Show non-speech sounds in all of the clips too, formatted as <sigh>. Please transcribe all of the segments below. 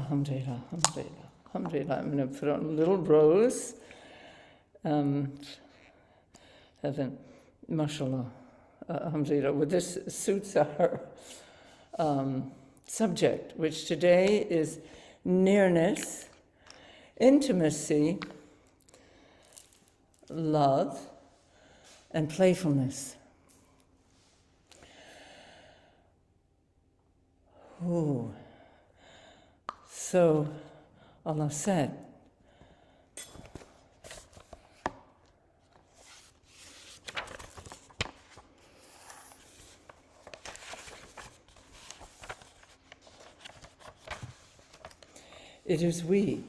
Alhamdulillah, alhamdulillah, alhamdulillah. I'm going to put on a little rose. Um, heaven, mashallah, uh, alhamdulillah. Well, this suits our um, subject, which today is nearness, intimacy, love, and playfulness. Ooh. So Allah said, It is we,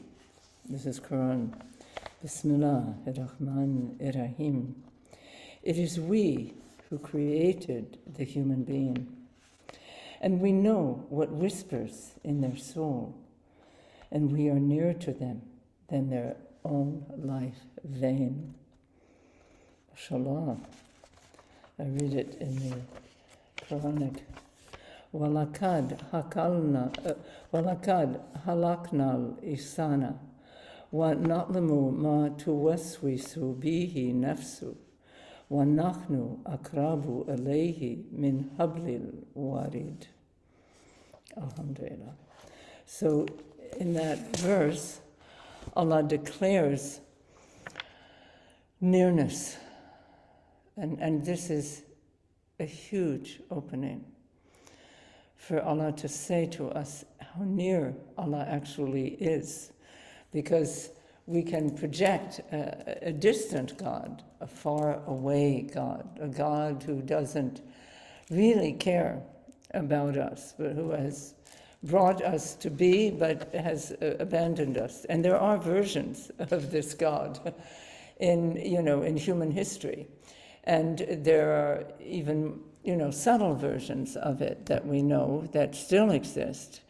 this is Quran, Bismillah ar-Rahman ar-Rahim. It is we who created the human being. And we know what whispers in their soul, and we are nearer to them than their own life vein. Shalom. I read it in the Quranic. Walakad hakalna, uh, walakad halaknal isana, wa natlamu ma tuwaswisu bihi nafsu, wa nahnu akrabu alayhi min hablil warid. Alhamdulillah. So in that verse, Allah declares nearness. And, and this is a huge opening for Allah to say to us how near Allah actually is. Because we can project a, a, distant God, a far away God, a God who doesn't really care about us, but who has brought us to be, but has uh, abandoned us. And there are versions of this God in, you know, in human history. And there are even, you know, subtle versions of it that we know that still exist,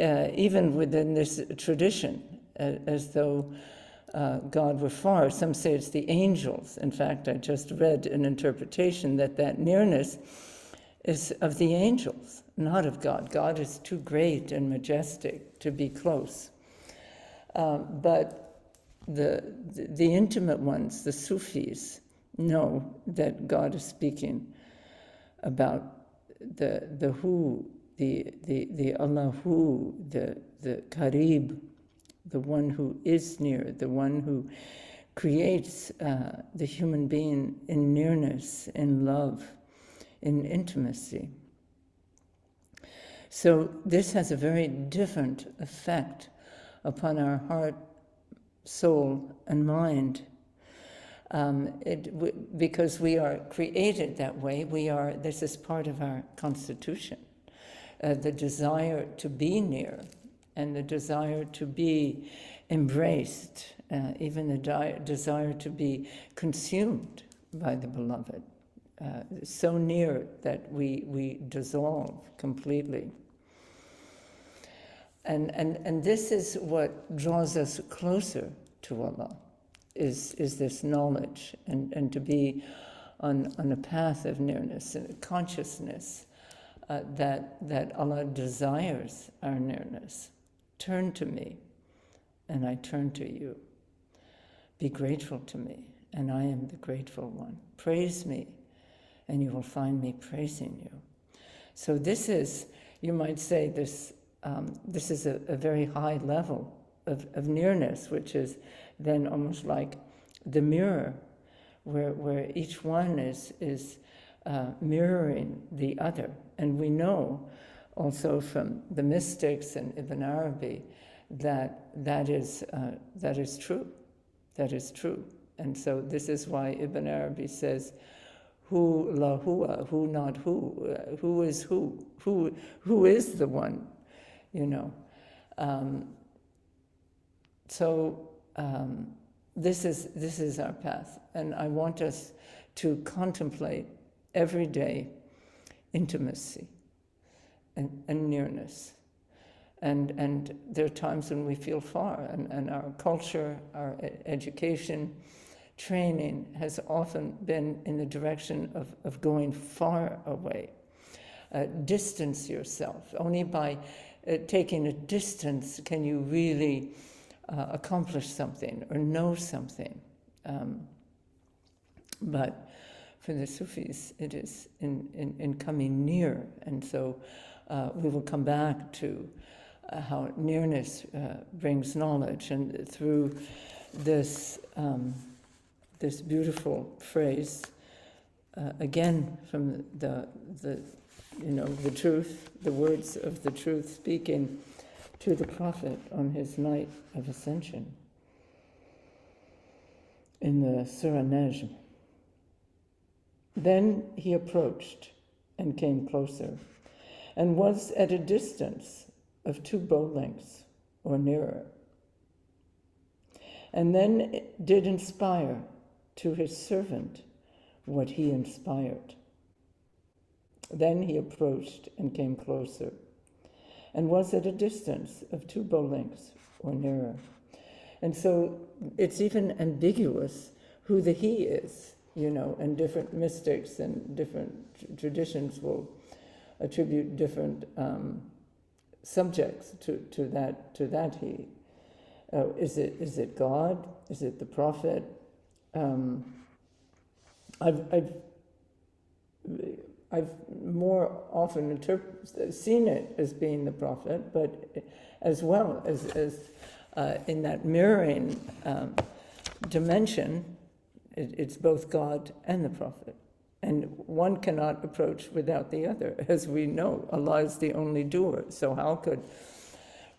uh, even within this tradition as though uh, God were far. Some say it's the angels. In fact, I just read an interpretation that that nearness is of the angels, not of God. God is too great and majestic to be close. Uh, but the, the, the intimate ones, the Sufis, know that God is speaking about the the who, the the the Allahu, the the Karib, the one who is near, the one who creates uh, the human being in nearness, in love, in intimacy. So, this has a very different effect upon our heart, soul, and mind. Um, it, because we are created that way, we are, this is part of our constitution. Uh, the desire to be near, and the desire to be embraced, uh, even the desire to be consumed by the beloved, uh, so near that we, we dissolve completely. And, and, and this is what draws us closer to Allah, is, is this knowledge, and, and to be on, on a path of nearness and consciousness uh, that, that Allah desires our nearness. Turn to me, and I turn to you. Be grateful to me, and I am the grateful one. Praise me, and you will find me praising you. So, this is, you might say, this, um, this is a, a, very high level of, of nearness, which is then almost like the mirror, where, where each one is, is uh, mirroring the other. And we know also from the mystics and Ibn Arabi that that is, uh, that is true. That is true. And so this is why Ibn Arabi says, who la hua, who not who, uh, who is who, who, who is the one, you know. Um, so um, this, is, this is our path. And I want us to contemplate every day intimacy and, and nearness. And, and there are times when we feel far, and, and our culture, our education, training has often been in the direction of, of going far away. Uh, distance yourself. Only by uh, taking a distance can you really uh, accomplish something or know something. Um, but for the Sufis, it is in, in, in coming near. And so uh, we will come back to uh, how nearness uh, brings knowledge. And through this, um, this beautiful phrase, uh, again from the, the, you know, the truth, the words of the truth speaking to the Prophet on his night of ascension in the Surah Najm. Then he approached and came closer, and was at a distance of two bow lengths or nearer, and then did inspire to his servant what he inspired. Then he approached and came closer, and was at a distance of two bow lengths or nearer. And so it's even ambiguous who the he is, you know, and different mystics and different traditions will attribute different um, subjects to, to, that, to that he. Uh, is, it, is it God? Is it the prophet? Um, I've, I've, I've more often seen it as being the prophet, but as well as, as uh, in that mirroring um, dimension, it, it's both God and the prophet. And one cannot approach without the other. <laughs> As we know, Allah is the only doer. So how could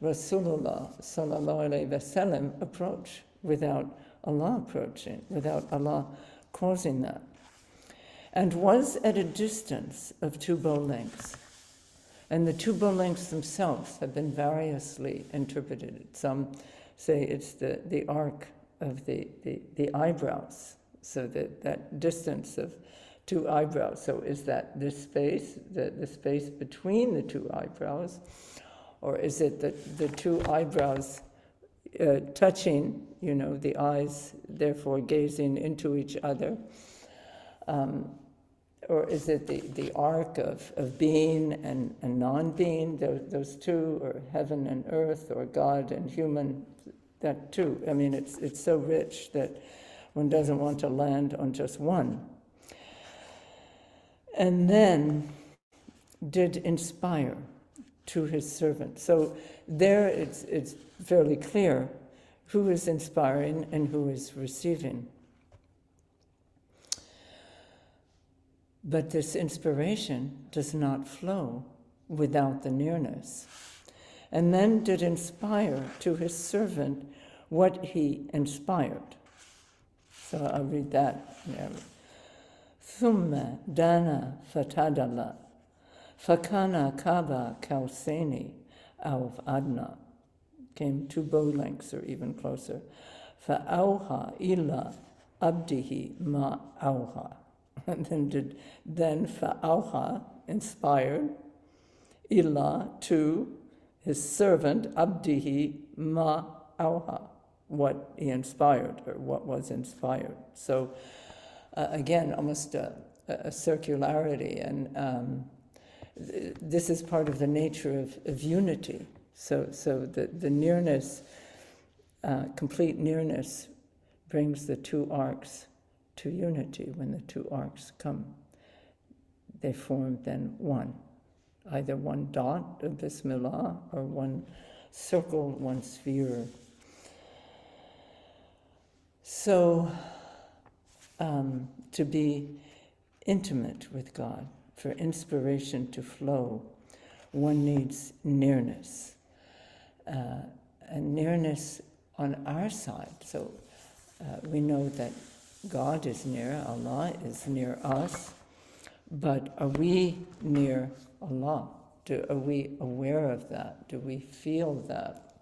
Rasulullah sallallahu wasallam approach without Allah approaching, without Allah causing that? And was at a distance of two bow lengths. And the two bow lengths themselves have been variously interpreted. Some say it's the, the arc of the, the, the eyebrows, so that, that distance of two eyebrows. So is that this space, the, the space between the two eyebrows, or is it the, the two eyebrows uh, touching, you know, the eyes, therefore gazing into each other? Um, or is it the, the arc of, of being and, and non being, those, those two, or heaven and earth, or God and human, that too? I mean, it's, it's so rich that one doesn't want to land on just one. And then did inspire to his servant. So there it's, it's fairly clear who is inspiring and who is receiving. But this inspiration does not flow without the nearness. And then did inspire to his servant what he inspired. So I'll read that. Thumma dana fatadala, fakana kaba kauseni av adna, came two bow lengths or even closer. Fa'auha illa abdihi ma auha. <laughs> and then did then fa'auha, inspired, ila to his servant abdihi ma auha, what he inspired or what was inspired. So uh, again, almost a, a circularity, and um, th- this is part of the nature of, of unity. So, so the, the nearness, uh, complete nearness, brings the two arcs to unity when the two arcs come. They form then one, either one dot of Bismillah or one circle, one sphere. So, um, to be intimate with God, for inspiration to flow, one needs nearness. Uh, and nearness on our side. So uh, we know that God is near, Allah is near us, but are we near Allah? Do, are we aware of that? Do we feel that?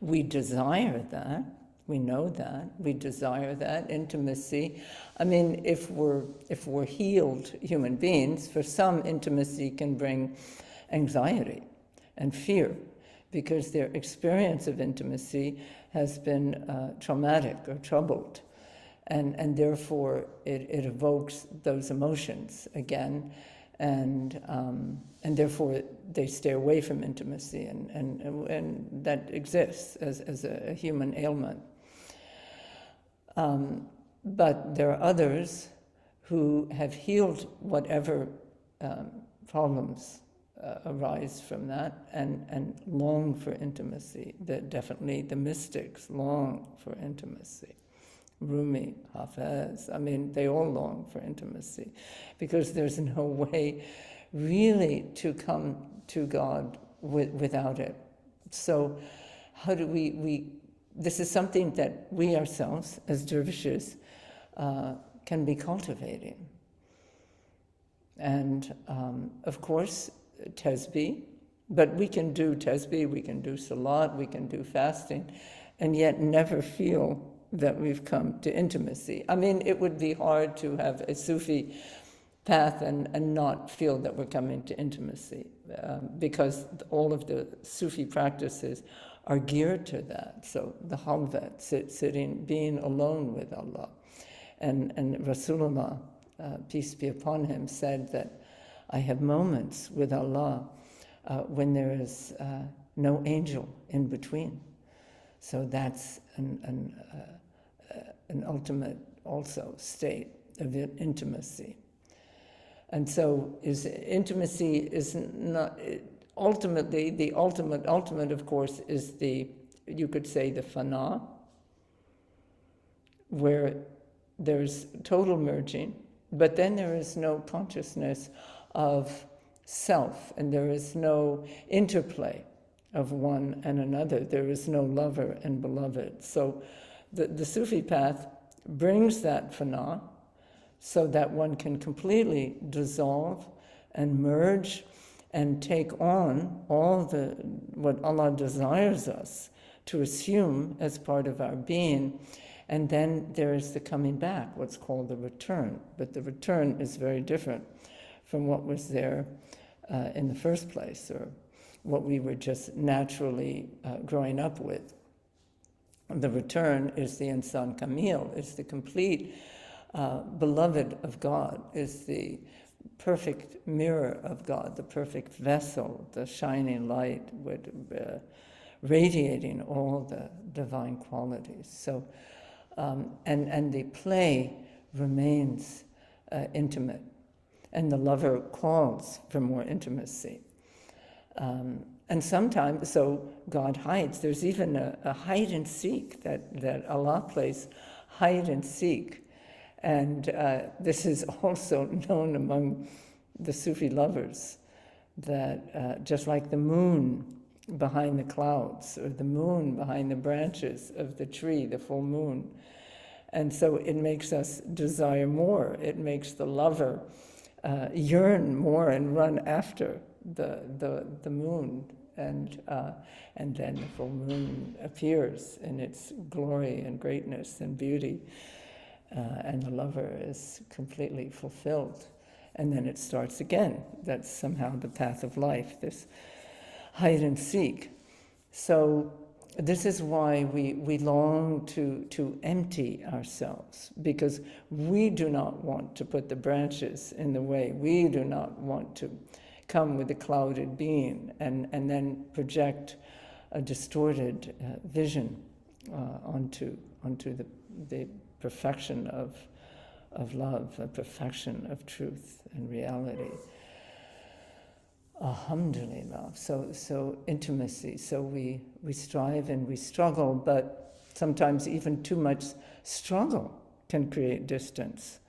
We desire that. We know that. We desire that intimacy. I mean, if we're if we're healed human beings, for some intimacy can bring anxiety and fear because their experience of intimacy has been uh, traumatic or troubled. And, and therefore, it, it evokes those emotions again. and um, and therefore they stay away from intimacy, and and and that exists as as a, human ailment. Um, but there are others who have healed whatever um, problems uh, arise from that and, and long for intimacy. The, definitely the mystics long for intimacy. Rumi, Hafez, I mean, they all long for intimacy because there's <laughs> no way really to come to God with, without it. So, how do we, we, this is something that we ourselves, as dervishes, uh, can be cultivating. And um, of course, Tesbih, but we can do Tesbih, we can do Salat, we can do fasting, and yet never feel that we've come to intimacy. I mean, it would be hard to have a Sufi path and, and not feel that we're coming to intimacy um, because all of the Sufi practices are geared to that. So the halvat, sit, sitting, being alone with Allah. And, and Rasulullah, uh, peace be upon him, said that I have moments with Allah uh, when there is uh, no angel in between. So that's an, an, uh, an ultimate also state of intimacy. And so is intimacy is not ultimately the ultimate ultimate of course is the you could say the fana where there's total merging but then there is no consciousness of self, and there is no interplay of one and another. There is no lover and beloved. So the, the Sufi path brings that fana so that one can completely dissolve and merge and take on all the what Allah desires us to assume as part of our being. And then there is the coming back, what's called the return. But the return is very different from what was there uh, in the first place or what we were just naturally uh, growing up with. The return is the insan kamil, is the complete uh, beloved of God, is the perfect mirror of God, the perfect vessel, the shining light uh, radiating all the divine qualities. So, um, and, and the play remains uh, intimate and the lover calls for more intimacy. Um, and sometimes, so God hides. There's even a, a, hide and seek that, that Allah plays hide and seek. And uh, this is <laughs> also known among the Sufi lovers that uh, just like the moon behind the clouds or the moon behind the branches of the tree, the full moon. And so it makes us desire more. It makes the lover uh, yearn more and run after the, the, the moon. And, uh, and then the full moon appears in its glory and greatness and beauty. Uh, and the lover is completely fulfilled. And then it starts again. That's somehow the path of life, this hide and seek. So this is why we, we long to, to empty ourselves, because we do not want to put the branches in the way. We do not want to come with a clouded being and, and then project a distorted uh, vision uh, onto, onto the, the perfection of, of love, the perfection of truth and reality. Alhamdulillah. So, so intimacy. So we, we strive and we struggle, but sometimes even too much struggle can create distance.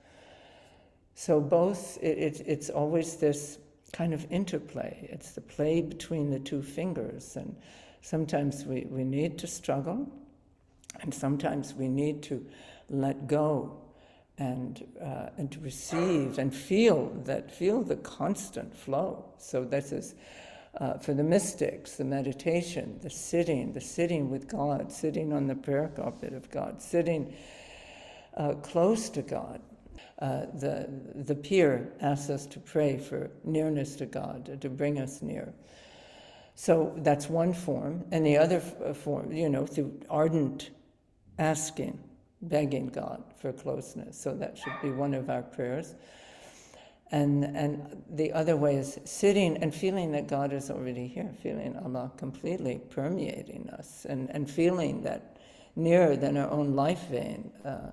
So both, it, it, it's always this kind of interplay. It's the play between the two fingers. And sometimes we, we need to struggle, and sometimes we need to let go and, uh, and to receive and feel that, feel the constant flow. So this is uh, for the mystics, the meditation, the sitting, the sitting with God, sitting on the prayer carpet of God, sitting uh, close to God. Uh, the, the pir asks us to pray for nearness to God, to bring us near. So that's one form. And the other uh, form, you know, through ardent asking begging God for closeness. So that should be one of our prayers. And, and the other way is sitting and feeling that God is already here, feeling Allah completely permeating us, and, and feeling that nearer than our own life vein, uh,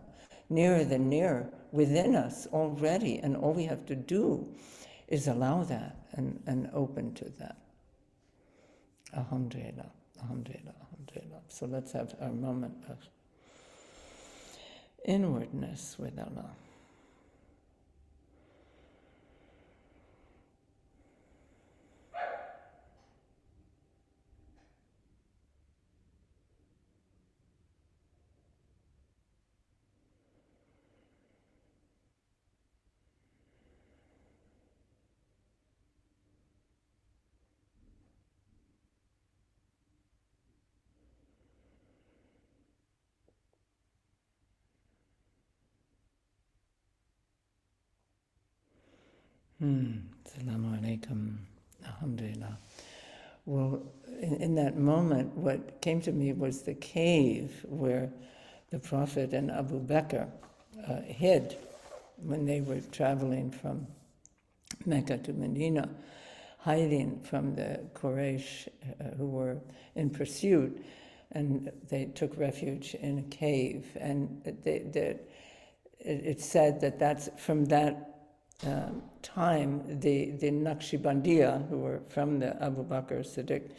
nearer than near within us already. And all we have to do is allow that and, and open to that. Alhamdulillah, alhamdulillah, alhamdulillah. So let's have our moment of inwardness with Allah. Hmm. Alaikum. Alhamdulillah. Well, in, in, that moment, what came to me was the cave where the Prophet and Abu Bakr uh, hid when they were traveling from Mecca to Medina, hiding from the Quraysh uh, who were in pursuit, and they took refuge in a cave. And they, they, it, it said that that's from that um, time, the, the Naqshbandiya, who were from the Abu Bakr Siddiq,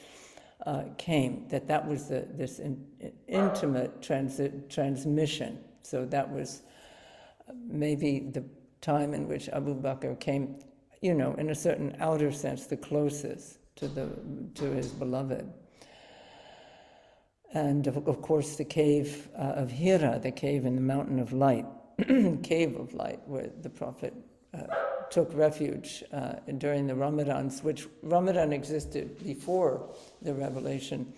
uh, came, that that was the, this in, intimate transi- transmission. So that was maybe the time in which Abu Bakr came, you know, in a certain outer sense, the closest to, the, to his beloved. And of, of course, the cave uh, of Hira, the cave in the mountain of light, <clears throat> cave of light, where the Prophet uh, took refuge uh, during the Ramadans, which Ramadan existed before the revelation,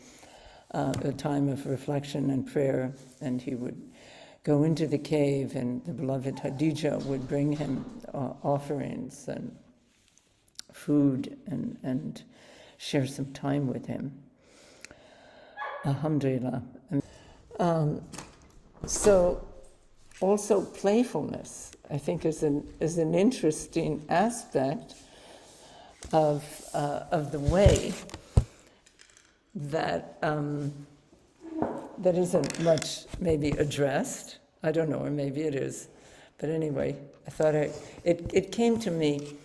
uh, a time of reflection and prayer, and he would go into the cave, and the beloved Hadija would bring him uh, offerings and food and, and share some time with him. Alhamdulillah. Um, so, also playfulness I think is an, is an interesting aspect of, uh, of the way that, um, that isn't much maybe addressed. I don't know, or maybe it is. But anyway, I thought I, it, it came to me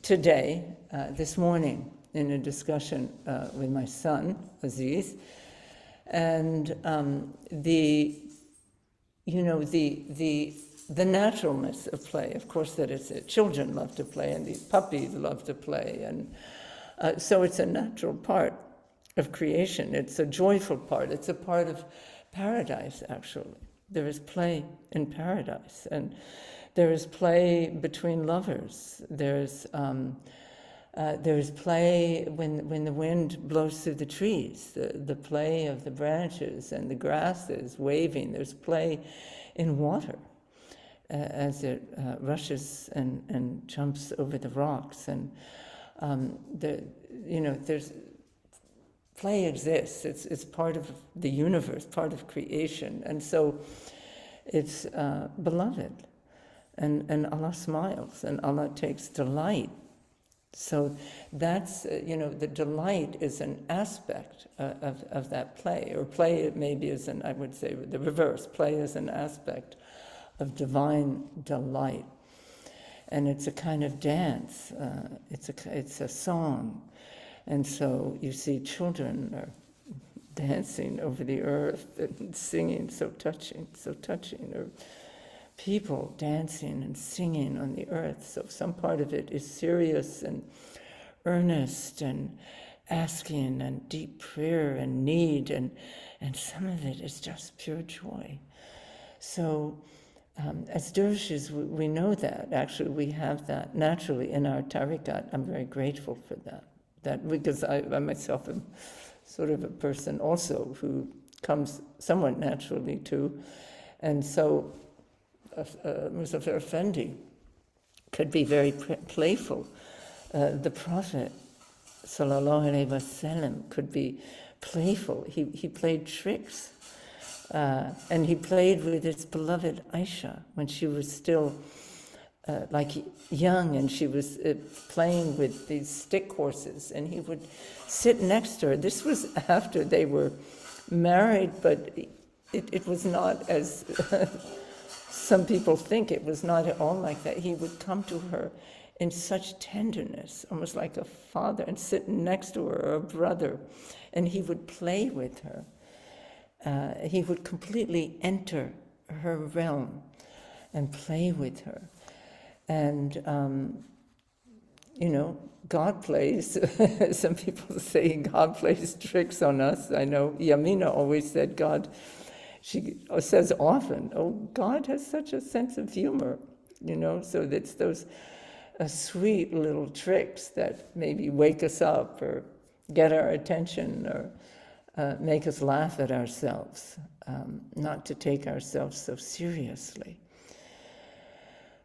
today, uh, this morning, in a discussion uh, with my son, Aziz. And um, the, you know, the, the the naturalness of play. Of course, that it's uh, children love to play, and these puppies love to play, and uh, so it's a natural part of creation. It's a joyful part. It's a part of paradise. Actually, there is play in paradise, and there is play between lovers. There's um, uh, there's play when, when the wind blows through the trees, the, the play of the branches and the grasses waving. There's play in water uh, as it uh, rushes and, and jumps over the rocks. And um, the, you know, there's play exists. It's it's part of the universe, part of creation, and so it's uh, beloved. And and Allah smiles, and Allah takes delight. So that's uh, you know the delight is an aspect uh, of of that play, or play maybe is an I would say the reverse. Play is an aspect of divine delight. And it's a kind of dance, uh, it's, a, it's a song. And so you see children are dancing over the earth and <laughs> singing, so touching, so touching, or people dancing and singing on the earth. So some part of it is serious and earnest and asking and deep prayer and need, and, and some of it is just pure joy. So um, as dervishes, we, we, know that. Actually, we have that naturally in our tariqat. I'm very grateful for that. That because I, I myself am sort of a person also who comes somewhat naturally too, and so uh, Muzaffar Effendi could be very playful. Uh, the Prophet sallallahu alaihi wasallam could be playful. He he played tricks uh, and he played with his beloved Aisha when she was still uh, like young, and she was uh, playing with these stick horses, and he would sit next to her. This was after they were married, but it, it was not as <laughs> some people think it was not at all like that. He would come to her in such tenderness, almost like a father, and sit next to her, or a brother, and he would play with her. Uh, he would completely enter her realm and play with her. And, um, you know, God plays. <laughs> Some people say God plays tricks on us. I know Yamina always said God, she says often, oh, God has such a sense of humor, you know, so it's those uh, sweet little tricks that maybe wake us up or get our attention or uh, make us laugh at ourselves, um, not to take ourselves so seriously.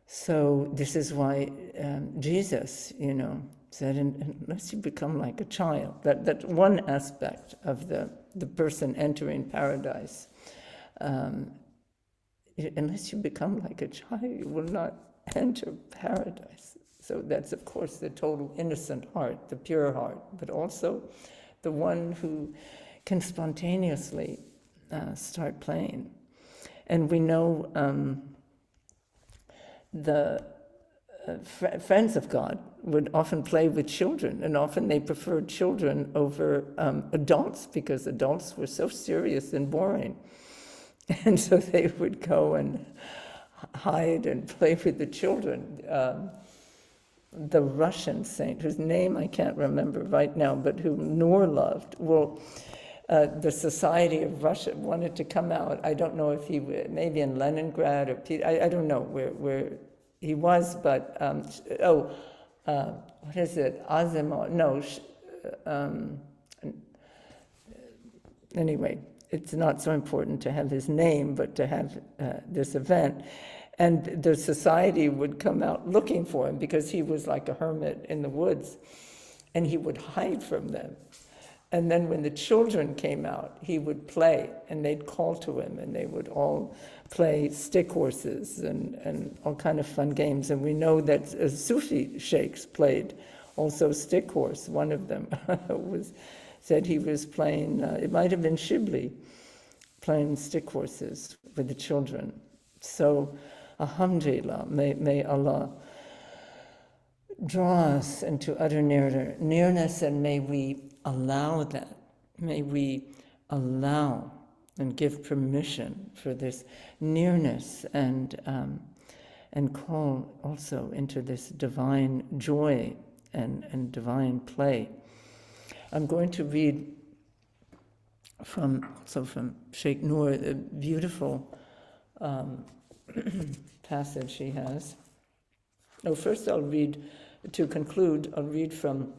So this is why um, Jesus, you know, said, unless you become like a child, that, that one aspect of the, the person entering paradise, um, unless you become like a child, you will not <laughs> enter paradise. So that's, of course, the total innocent heart, the pure heart, but also the one who can spontaneously uh, start playing. And we know um, the uh, fr- friends of God would often play with children, and often they preferred children over um, adults because adults were so serious and boring. <laughs> And so they would go and hide and play with the children. Um, the Russian saint, whose name I can't remember right now, but whom Noor loved, well, uh, the Society of Russia wanted to come out. I don't know if he maybe in Leningrad or Peter, I, I don't know where, where he was, but um, oh, uh, what is it? Asimov? No. Um, anyway, it's not so important to have his name, but to have uh, this event. And the society would come out looking for him because he was like a hermit in the woods, and he would hide from them. And then when the children came out, he would play, and they'd call to him, and they would all play stick horses and, and all kind of fun games. And we know that uh, Sufi sheikhs played also stick horse. One of them <laughs> was said he was playing. Uh, it might have been Shibli, playing stick horses with the children. So, Alhamdulillah, may, may Allah draw us into utter nearness, and may we allow that. May we allow and give permission for this nearness and, um, and call also into this divine joy and, and divine play. I'm going to read from so from Sheikh Noor, the beautiful um, <clears throat> passage she has. No, first I'll read, to conclude, I'll read from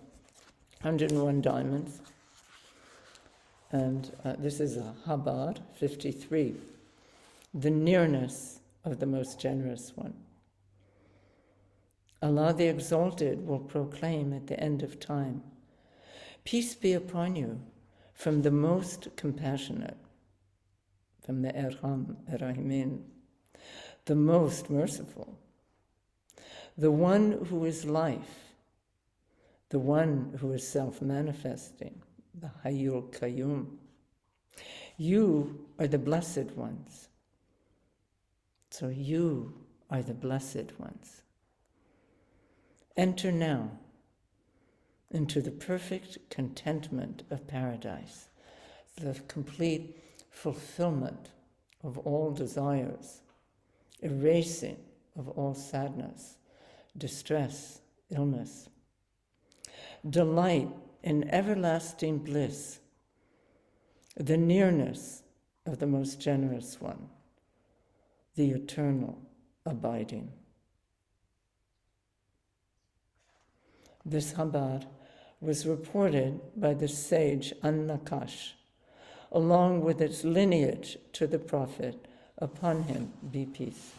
101 diamonds. And uh, this is a Hadith 53, the nearness of the most generous one. Allah the Exalted will proclaim at the end of time Peace be upon you from the most compassionate, from the Erham, Erahimin, the most merciful, the one who is life the one who is self manifesting, the Hayyul Qayyum. You are the blessed ones. So you are the blessed ones. Enter now into the perfect contentment of paradise, the complete fulfillment of all desires, erasing of all sadness, distress, illness delight in everlasting bliss, the nearness of the most generous one, the eternal abiding. This Hadith was reported by the sage An-Naqash, along with its lineage to the Prophet, upon him be peace.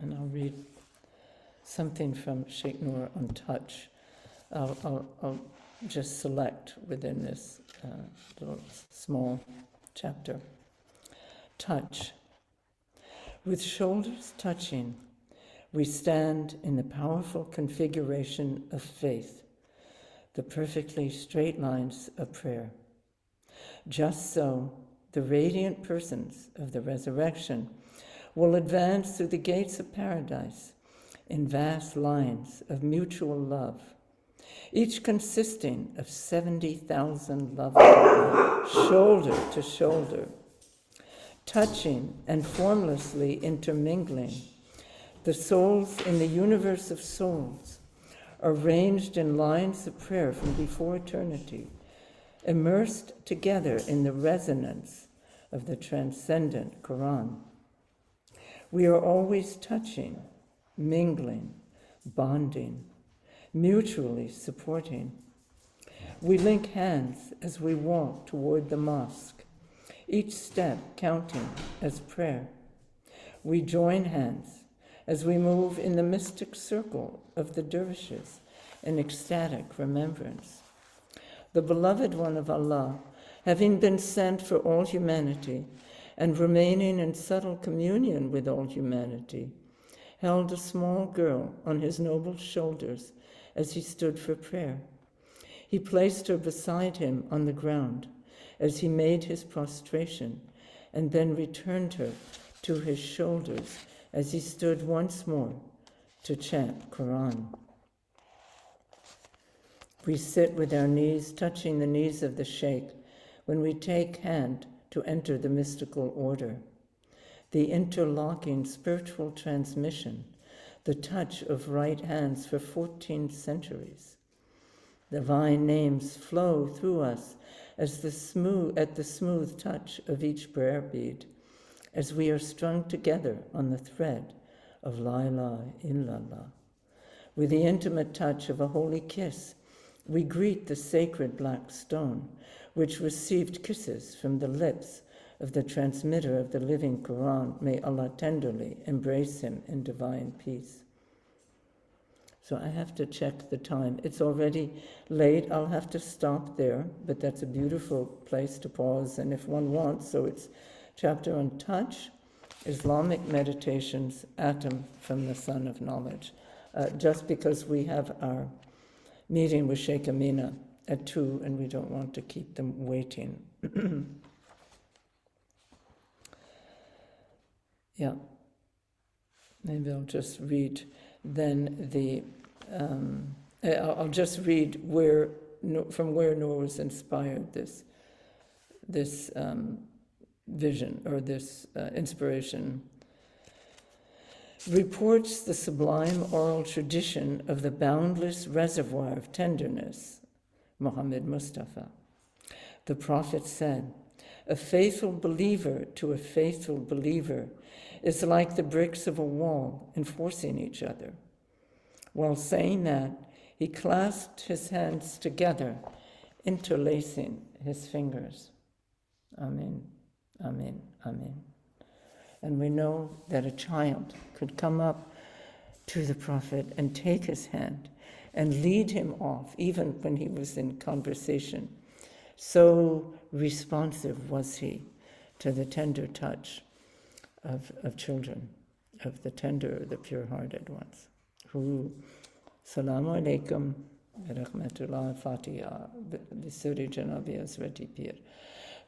and I'll read something from Sheikh Noor on touch. I'll, I'll, I'll just select within this uh, little small chapter. touch. With shoulders touching, we stand in the powerful configuration of faith, the perfectly straight lines of prayer. Just so, the radiant persons of the resurrection will advance through the gates of paradise in vast lines of mutual love, each consisting of 70,000 lovers, shoulder to shoulder, touching and formlessly intermingling. The souls in the universe of souls, arranged in lines of prayer from before eternity, immersed together in the resonance of the transcendent Quran. We are always touching, mingling, bonding, mutually supporting. We link hands as we walk toward the mosque, each step counting as prayer. We join hands as we move in the mystic circle of the dervishes in ecstatic remembrance. The beloved one of Allah, having been sent for all humanity and remaining in subtle communion with all humanity, held a small girl on his noble shoulders as he stood for prayer. He placed her beside him on the ground as he made his prostration, and then returned her to his shoulders as he stood once more to chant Quran. We sit with our knees touching the knees of the Sheikh when we take hand to enter the mystical order. The interlocking spiritual transmission, the touch of right hands for 14 centuries. Divine names flow through us as the smooth, at the smooth touch of each prayer bead, as we are strung together on the thread of La ilaha illallah. With the intimate touch of a holy kiss, we greet the sacred black stone, which received kisses from the lips of the transmitter of the living Quran. May Allah tenderly embrace him in divine peace. So I have to check the time. It's already late. I'll have to stop there, but that's a beautiful place to pause. And if one wants, so it's chapter on touch, Islamic meditations, atom from the sun of knowledge. Uh, just because we have our meeting with Sheikh Amina at two, and we don't want to keep them waiting. <clears throat> yeah. Maybe I'll just read then the. Um, I'll just read where from where Noor was inspired this this um, vision or this uh, inspiration reports the sublime oral tradition of the boundless reservoir of tenderness, Muhammad Mustafa. The Prophet said, A faithful believer to a faithful believer is like the bricks of a wall enforcing each other. While saying that, he clasped his hands together, interlacing his fingers. Amen, amen, amen. And we know that a child could come up to the Prophet and take his hand and lead him off, even when he was in conversation. So responsive was he to the tender touch of, of children, of the tender, the pure hearted ones. Who, Salamu alaikum, rahmatullah fatiha, bisuri janabi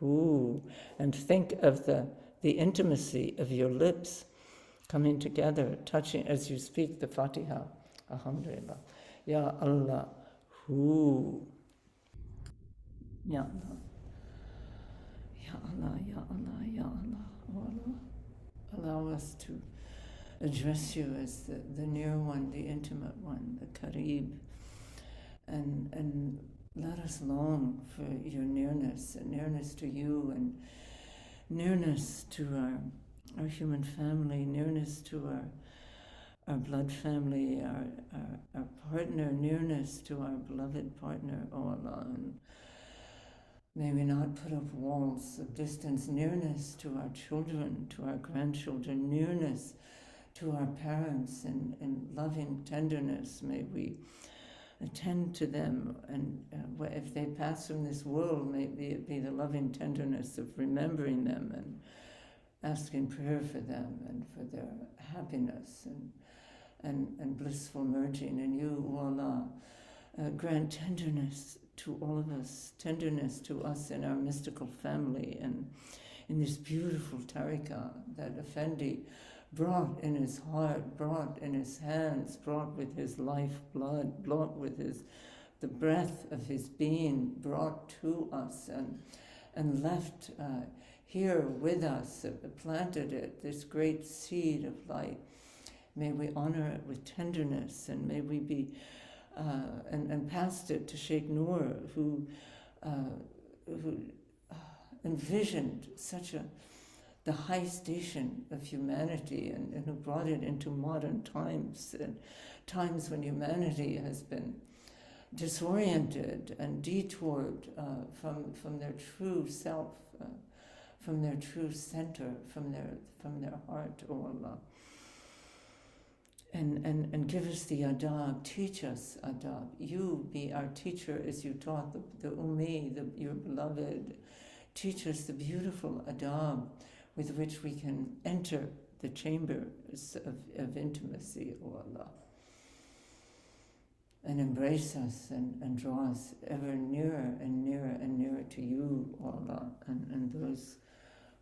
Who and think of the the intimacy of your lips coming together, touching as you speak the Fatiha. Alhamdulillah. Ya Allah, who? Ya Allah. Ya Allah, Ya Allah, Ya Allah, oh Allah. Allow us to address you as the, the near one, the intimate one, the Karib. And, and let us long for your nearness, nearness to you, and nearness to our our human family, nearness to our our blood family, our, our, our partner, nearness to our beloved partner, O Allah. And may we not put up walls of distance, nearness to our children, to our grandchildren, nearness to our parents, and, and loving tenderness. May we attend to them, and uh, if they pass from this world, may it be the loving tenderness of remembering them and asking prayer for them and for their happiness and, and, and blissful merging. And you, Allah, uh, grant tenderness to all of us, tenderness to us in our mystical family and in this beautiful tarika that Effendi brought in his heart, brought in his hands, brought with his life blood, brought with his the breath of his being, brought to us and and left uh, here with us, uh, planted it, this great seed of light. May we honor it with tenderness and may we be, uh, and, and passed it to Sheikh Noor, who, uh, who uh, envisioned such a, the high station of humanity and, and who brought it into modern times, and times when humanity has been disoriented and detoured uh, from, from their true self. Uh, from their true center, from their, from their heart, O oh Allah. And, and, and give us the adab, teach us adab. You be our teacher as you taught the, the ummi, the, your beloved. Teach us the beautiful adab with which we can enter the chambers of, of intimacy, O oh Allah. And embrace us and, and draw us ever nearer and nearer and nearer to you, O oh Allah, and, and those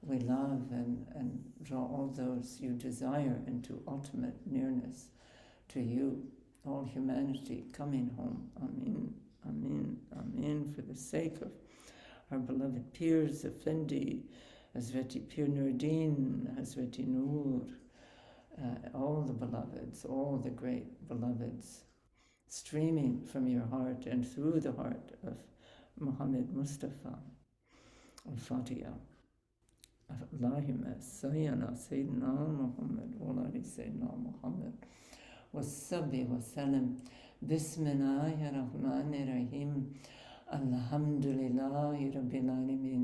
we love and, and draw all those you desire into ultimate nearness to you, all humanity coming home. Amen, amen, amen, for the sake of our beloved Pirs, Effendi, Hazreti Pir Nuruddin, Hazreti Noor, uh, all the beloveds, all the great beloveds, streaming from your heart and through the heart of Muhammad Mustafa, al-Fatiha. اللهم سيدنا سيدنا محمد وعلى سيدنا محمد والصبي وسلم بسم الله الرحمن الرحيم الحمد لله رب العالمين